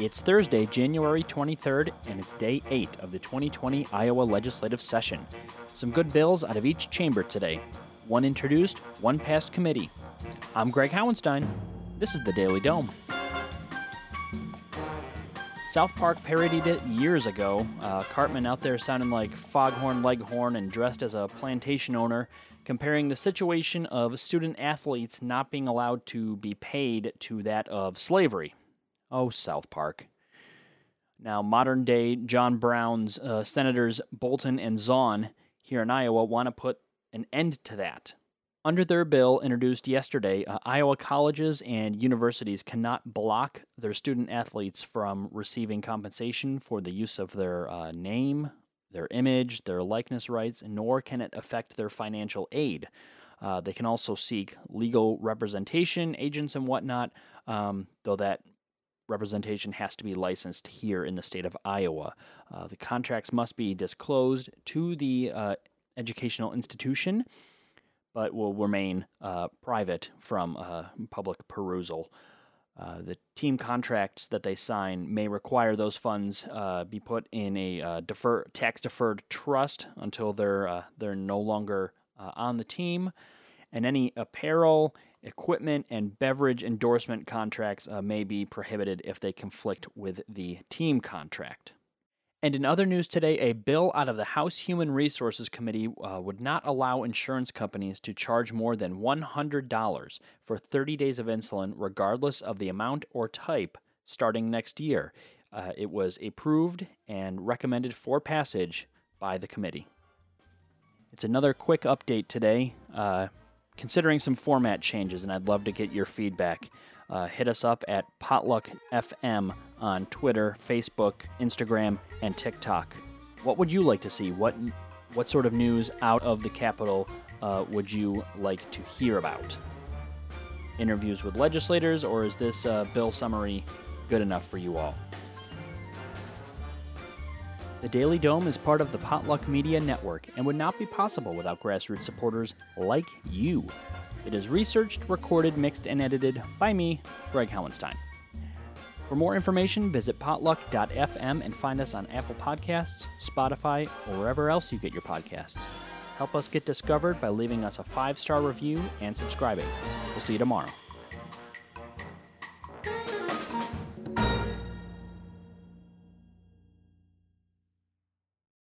It's Thursday, January 23rd, and it's day 8 of the 2020 Iowa legislative session. Some good bills out of each chamber today. One introduced, one passed committee. I'm Greg Howenstein. This is the Daily Dome. South Park parodied it years ago. Uh, Cartman out there sounding like Foghorn Leghorn and dressed as a plantation owner, comparing the situation of student athletes not being allowed to be paid to that of slavery. Oh, South Park. Now, modern day John Brown's uh, Senators Boulton and Zaun here in Iowa want to put an end to that. Under their bill introduced yesterday, uh, Iowa colleges and universities cannot block their student athletes from receiving compensation for the use of their uh, name, their image, their likeness rights, nor can it affect their financial aid. Uh, they can also seek legal representation, agents, and whatnot, um, though that representation has to be licensed here in the state of Iowa. Uh, the contracts must be disclosed to the uh, educational institution, but will remain uh, private from uh, public perusal. Uh, the team contracts that they sign may require those funds uh, be put in a defer, tax deferred trust until they're they're no longer on the team, and any apparel Equipment and beverage endorsement contracts uh, may be prohibited if they conflict with the team contract. And in other news today, a bill out of the House Human Resources Committee uh, would not allow insurance companies to charge more than $100 for 30 days of insulin, regardless of the amount or type, starting next year. Uh, it was approved and recommended for passage by the committee. It's another quick update today. Uh, considering some format changes, and I'd love to get your feedback. Uh, hit us up at Potluck FM on Twitter, Facebook, Instagram, and TikTok. What would you like to see? What what sort of news out of the Capitol uh, would you like to hear about? Interviews with legislators, or is this uh, bill summary good enough for you all? The Daily Dome is part of the Potluck Media Network and would not be possible without grassroots supporters like you. It is researched, recorded, mixed, and edited by me, Greg Howenstein. For more information, visit potluck.fm and find us on Apple Podcasts, Spotify, or wherever else you get your podcasts. Help us get discovered by leaving us a five star review and subscribing. We'll see you tomorrow.